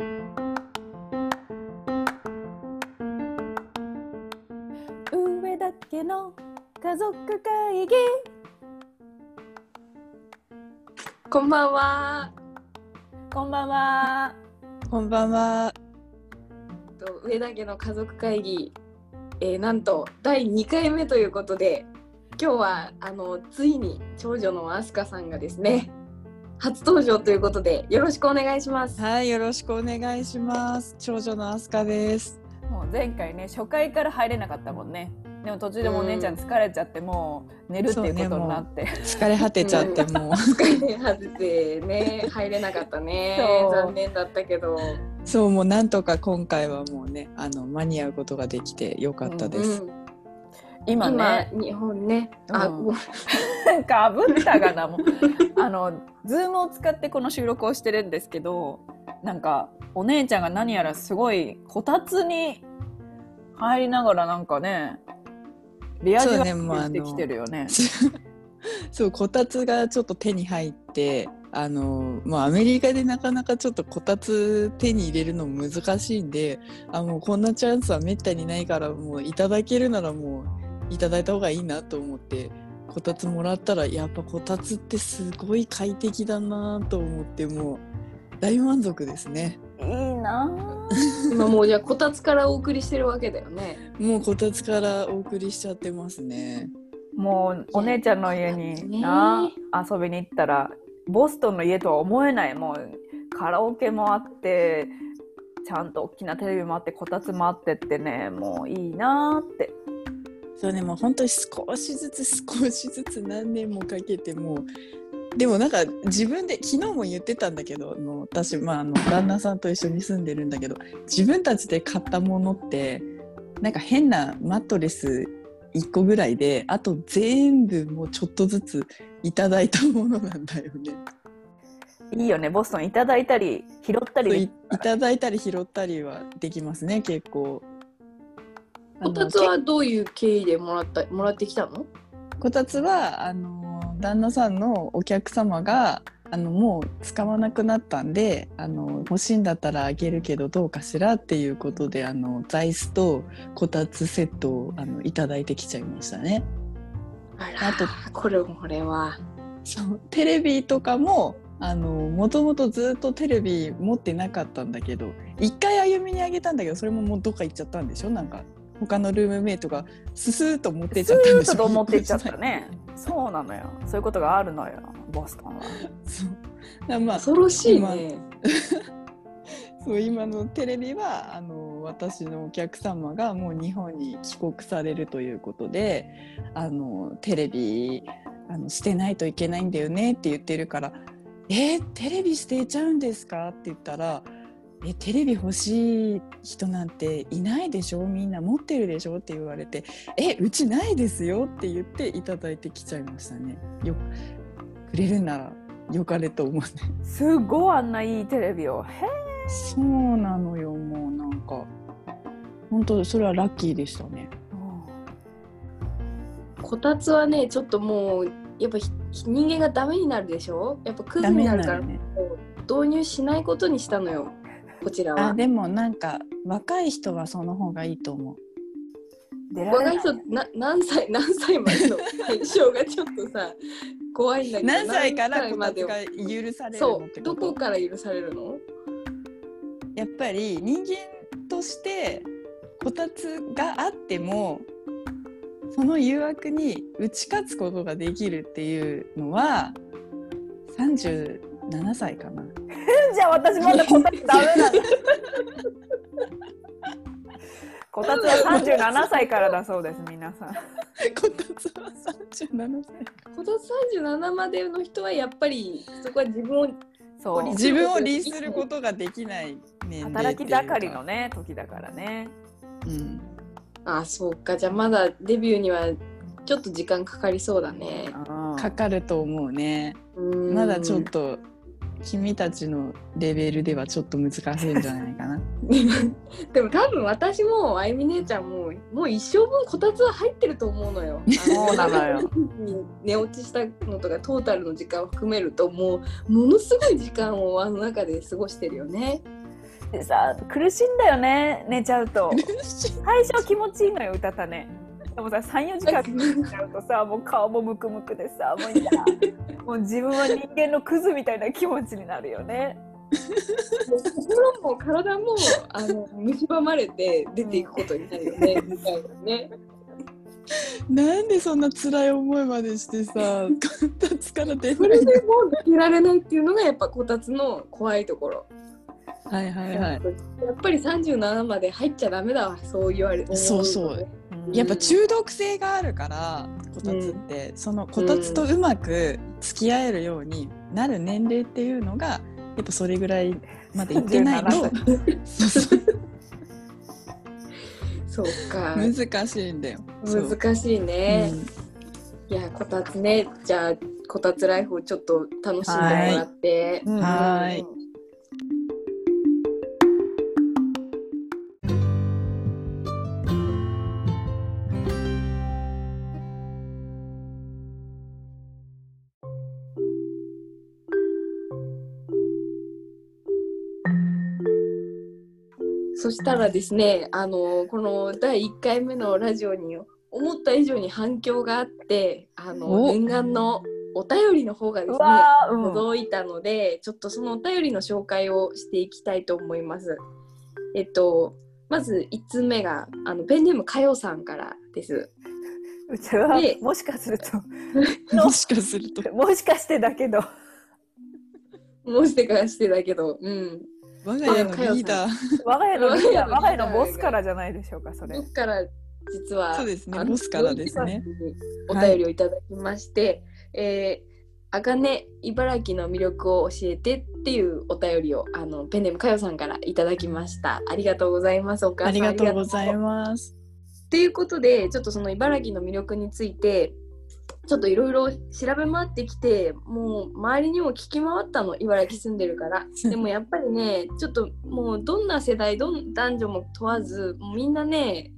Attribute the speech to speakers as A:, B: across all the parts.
A: 上だけの家族会議
B: こんばんは。
A: こんばんは
C: こんばんは。
B: と上田家の家族会議、えーなんと第2回目ということで、今日はあのついに長女のアスカさんがですね、初登場ということでよろしくお願いします。
C: はい、よろしくお願いします。長女のアスカです。
A: もう前回ね初回から入れなかったもんね。でも途中でもうお姉ちゃん疲れちゃってもう寝るっていうことになって、
C: 疲れ果てちゃってもう、
B: 疲れ果ててね入れなかったね。残念だったけど。
C: そうもうなんとか今回はもうね、あの間に合うことができてよかったです。
B: うん
A: 今ね。
B: 今日本ね、あ、
A: うんかぶったがなもう あのズームを使ってこの収録をしてるんですけどなんかお姉ちゃんが何やらすごいこたつに入りながらなんかねリア充してきてるよね。
C: そうこたつがちょっと手に入ってあのまあアメリカでなかなかちょっとこたつ手に入れるの難しいんであもうこんなチャンスはめったにないからもういただけるならもういただいた方がいいなと思ってこたつもらったらやっぱこたつってすごい快適だなと思ってもう大満足ですね。
A: いいなぁ
B: 今もうじゃあこたつからお送りしてるわけだよね。
C: もうこたつからお送りしちゃってますね。
A: もうお姉ちゃんの家
B: ね
A: にな遊びに行ったらボストンの家とは思えないもうカラオケもあってちゃんと大きなテレビもあってこたつもあってってねもういいなーって
C: そうねもう本当に少しずつ少しずつ何年もかけてもうでもなんか自分で昨日も言ってたんだけどあの私、まあ、あの旦那さんと一緒に住んでるんだけど自分たちで買ったものってなんか変なマットレス1個ぐらいであと全部もうちょっとずついただいたものなんだよね。
A: いいよねボストンいただいたり拾ったり
C: いただいたり拾ったりはできますね結構。
B: こたつはどういう経緯でもらったもらってきたの？
C: こたつはあの旦那さんのお客様があのもう使わなくなったんであの欲しいんだったらあげるけどどうかしらっていうことであの座椅子とこたつセットをあのいただいてきちゃいましたね。
B: あら
C: あと
B: これこれは。
C: そうテレビとかもあのもともとずっとテレビ持ってなかったんだけど一回あゆみにあげたんだけどそれももうどっか行っちゃったんでしょ？なんか他のルームメイトがススーッと持ってっち
A: ス
C: ゃったんでしょ
A: ーッと持っていっちゃったね。そうなのよ。そういうことがあるのよ。ボストンは。
C: そう。まあ
B: 恐ろしいね。
C: そう今のテレビはあの私のお客様がもう日本に帰国されるということであのテレビあのしてないといけないんだよねって言ってるから「えーテレビ捨てちゃうんですか?」って言ったら「えテレビ欲しい人なんていないでしょ？みんな持ってるでしょ?」って言われて「えうちないですよ」って言っていただいてきちゃいましたね。よくれるならよかれと思って。
A: すごいあんないいテレビをへ
C: そうなのよもうなんか本当それはラッキーでしたね
B: こたつはねちょっともうやっぱひ人間がダメになるでしょ？やっぱクズになるから、
C: ね
B: 導入しないことにしたのよ。こちらは。
C: あでもなんか若い人はその方がいいと思う。
A: 出られない。
B: 若い人な何歳何歳までの対象がちょっとさ 怖いんだけど
C: 何歳から
B: まで
C: が許される
B: そ
C: のって
B: うど
C: こ
B: から許されるの？
C: やっぱり人間としてこたつがあってもその誘惑に打ち勝つことができるっていうのは37歳かな
A: じゃあ私まだこたつダメなのこたつは37歳からだそうです皆さん。
C: こたつは37歳
B: こたつ37までの人はやっぱりそこは自分を
A: そう。
C: 自分を律することができない年齢
A: 働き
C: っていうか。
A: 盛りのね時だからね。
C: うん。
B: あそうか。じゃあまだデビューにはちょっと時間かかりそうだね。
C: かかると思うね。
B: うん。
C: まだちょっと君たちのレベルではちょっと難しいんじゃないかな。
B: でも多分私もあゆみ姉ちゃんももう一生分こたつは入ってると思うのよ。
A: そうなのよ。
B: 寝落ちしたのとかトータルの時間を含めるともうものすごい時間をあの中で過ごしてるよね。
A: でさ苦しいんだよね寝ちゃうと最初は気持ちいいのよ歌ったねでもさ34時間寝ちゃうとさもう顔もムクムクでさもういや。もう自分は人間のクズみたいな気持ちになるよね。
B: 心も体もあの蝕まれて出ていくことになるよねみたいなね。
C: なんでそんな辛い思いまでしてさ こたつから出
B: それでもう抜けられないっていうのがやっぱこたつの怖いところ。
C: はいはいはい。
B: やっぱり37まで入っちゃダメだわそう言われて
C: そうそうやっぱ中毒性があるからこたつって、そのこたつとうまく付き合えるようになる年齢っていうのがやっぱそれぐらいまでいってないと。
A: 37
C: そう
B: か
C: 難しいんだよ。
B: 難しいね、いやこたつね。じゃあこたつライフをちょっと楽しんでもらって、
A: うん
B: そしたらですねあのこの第1回目のラジオに思った以上に反響があってあの
C: お
B: 念願のお便りの方がです
A: う
B: ね
A: うん
B: 届いたので、ちょっとそのお便りの紹介をしていきたいと思います。えっとまず1つ目があのペンネームかよさんからです。
A: うちは
B: で
A: もしかすると
C: もしかすると
A: もしかしてだけど
B: もしてからしてだけど、うん。
C: 我が家のリーダー
A: 我が家のリーダー我
B: 我が家の
A: が家のボスからじゃないでしょうかそれ
B: 僕から実は
C: そうですねボスからですね。
B: お便りをいただきまして、えーあかね茨城の魅力を教えてっていうお便りをあのペンネームかよさんからいただきました。ありがとうございます。お母さん
C: ありがとうござい
B: す。
C: ます。
B: ということでちょっとその茨城の魅力についてちょっといろいろ調べ回ってきてもう周りにも聞き回ったの茨城住んでるから。でもやっぱりねちょっともうどんな世代どん男女も問わずもうみんなね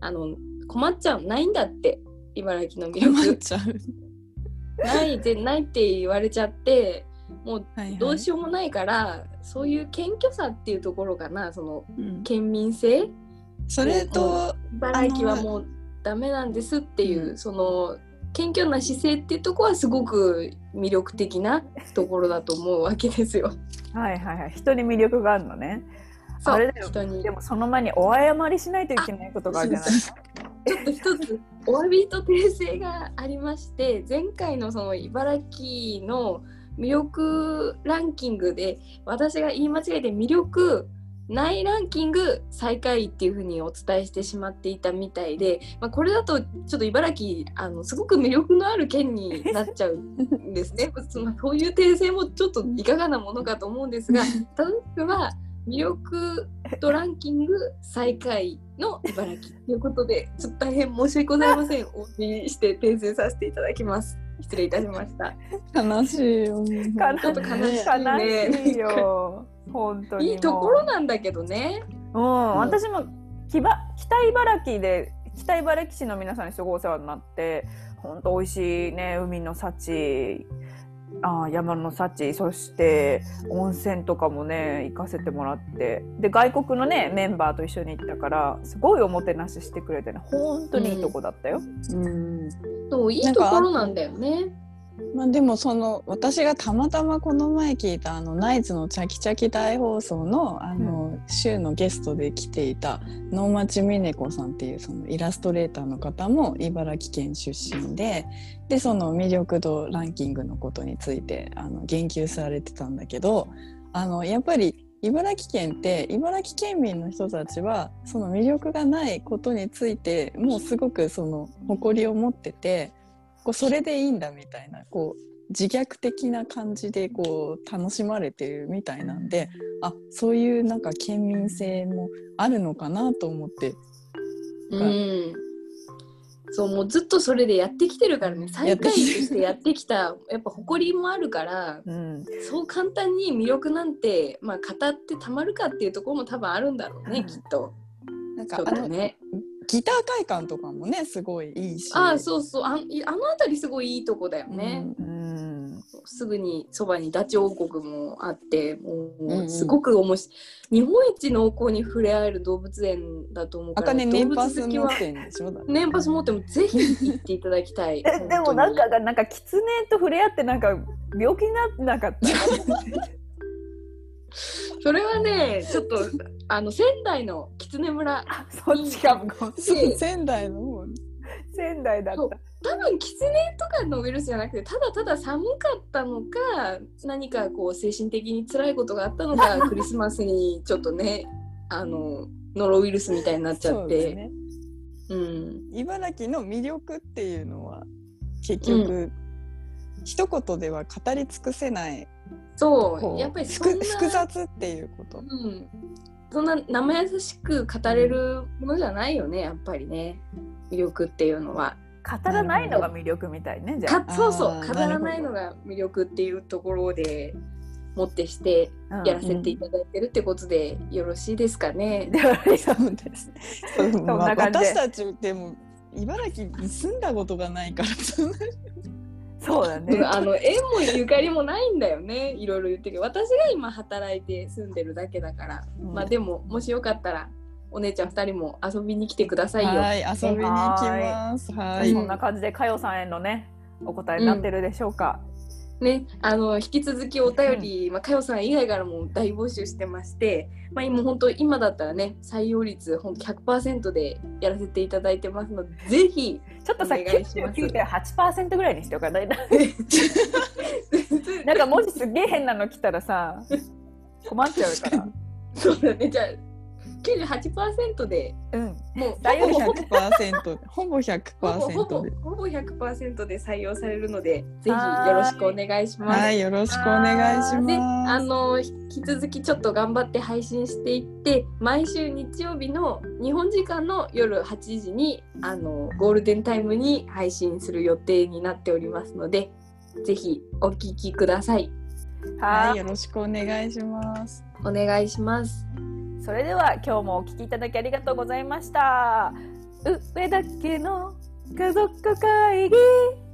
B: あの困っちゃう。ないんだって茨城の魅力
C: 困っちゃう。
B: ないぜないって言われちゃってもう
C: はいはい。
B: どうしようもないから、そういう謙虚さっていうところかなその
C: うん。
B: 県民性。
C: それと
B: 茨城はもうダメなんですっていう、
C: うん。
B: その謙虚な姿勢っていうところはすごく魅力的なところだと思うわけですよ。
A: はいはいはい。人に魅力があるのね。
B: そう。
A: あれだよ
B: 人に。
A: でもその前にお謝りしないといけないことがあるじゃない。ですか
B: ちょっと一つお詫びと訂正がありまして前回のその茨城の魅力ランキングで私が言い間違えて魅力ないランキング最下位っていうふうにお伝えしてしまっていたみたいで、まあ、これだとちょっと茨城あのすごく魅力のある県になっちゃうんですね。そのそういう訂正もちょっといかがなものかと思うんですが正しくは魅力とランキング最下位の茨城ということで、ちょっと大変申し訳ございません。お詫びして訂正させていただきます。失礼いたしました。
C: 悲しいよ。
A: 悲
B: ちょっと悲しい
A: 悲しいよ本当に
B: いいところなんだけどね。
A: うん、私もきば北茨城で北茨城市の皆さんにすごいお世話になって本当美味しいね海の幸あー山の幸そして温泉とかもね行かせてもらってで外国のねメンバーと一緒に行ったからすごいおもてなししてくれてね本当にいいとこだったよ。
C: うん。
B: そういいところなんだよね。
C: まあでもその私がたまたまこの前聞いたあのナイツのチャキチャキ大放送のあの、週のゲストで来ていた能町みね子さんっていうそのイラストレーターの方も茨城県出身ででその魅力度ランキングのことについてあの言及されてたんだけどあのやっぱり茨城県って茨城県民の人たちはその魅力がないことについてもうすごくその誇りを持っててこうそれでいいんだみたいなこう自虐的な感じでこう楽しまれてるみたいなんであそういうなんか県民性もあるのかなと思って
B: うん。そうもうずっとそれでやってきてるからね最下位としてやってきたやっぱ誇りもあるから
A: うん、
B: そう簡単に魅力なんて、まあ、語ってたまるかっていうところも多分あるんだろうね、
A: うん
B: きっと。
C: なんかあの
B: だね。
C: ギター会館とかもねすごいいいし。
B: ああそうそう。ああの辺りすごいいいとこだよね。
C: うん。
A: うん、
B: すぐにそばにダチ王国もあっても
C: うんう
B: うん。すごく面白い、日本一濃厚に触れ合える動物園だと思うから
C: あかね年パス
B: 動物好きは
C: 持ってんで
B: 年パス持ってもぜひ行っていただきたい。
A: えでもなんかがなんかキツネと触れ合ってなんか病気になってなかった
B: それはねちょっとあの仙台の狐村
A: そっちか。も
C: 仙台の方？
A: 仙台だった。
B: 多分狐とかのウイルスじゃなくてただただ寒かったのか何かこう精神的に辛いことがあったのか クリスマスにちょっとねあのノロウイルスみたいになっちゃって。
C: ね。
B: うん。
C: 茨城の魅力っていうのは結局、一言では語り尽くせない
B: そ
C: こう
B: うやっぱりそんな
C: 複複雑っていうこと？
B: うん、そんな生優しく語れるものじゃないよねやっぱりね。魅力っていうのは。
A: 語らないのが魅力みたいねじゃ
B: かそうそう語らないのが魅力っていうところでもってして
A: あ、
B: やらせていただいてるってことでよろしいですかね。
C: うです。そ
A: ん
C: まあ
A: な感じで。
C: 私たちでも茨城に住んだことがないからそ
A: うだね。
B: あの縁もゆかりもないんだよね。いろいろ言ってるけど。私が今働いて住んでるだけだから、
A: うん。
B: まあでももしよかったらお姉ちゃん2人も遊びに来てくださいよ。
C: はい遊びに行きます。はい。
A: そんな感じでかよさんへのねお答えになってるでしょうか、
B: ね、あの引き続きお便り、まあ、かよさん以外からも大募集してまして、まあ、今本当今だったらね採用率本当100%でやらせていただいてますのでぜひ
A: ちょっとさ
B: お願いします。
A: 99.8%ぐらいにしてようかな なんかもしすげえ変なの来たらさ困っちゃうから。
B: そうだね。じゃあ98%で。
A: うん。
B: もうほぼ
C: 100%ほぼ。
B: ほぼほぼ
C: 100%で
B: ほぼ100%で採用されるのでぜひよろしくお願いします。
C: はいよろしくお願いし
B: で、あ
C: ます
B: の引き続きちょっと頑張って配信していって毎週日曜日の日本時間の夜8時にあのゴールデンタイムに配信する予定になっておりますのでぜひお聞きください。
A: は
C: はいい。よろしくお願いします。
B: お願いします
A: それでは今日もお聞きいただきありがとうございました。上だけの家族会議。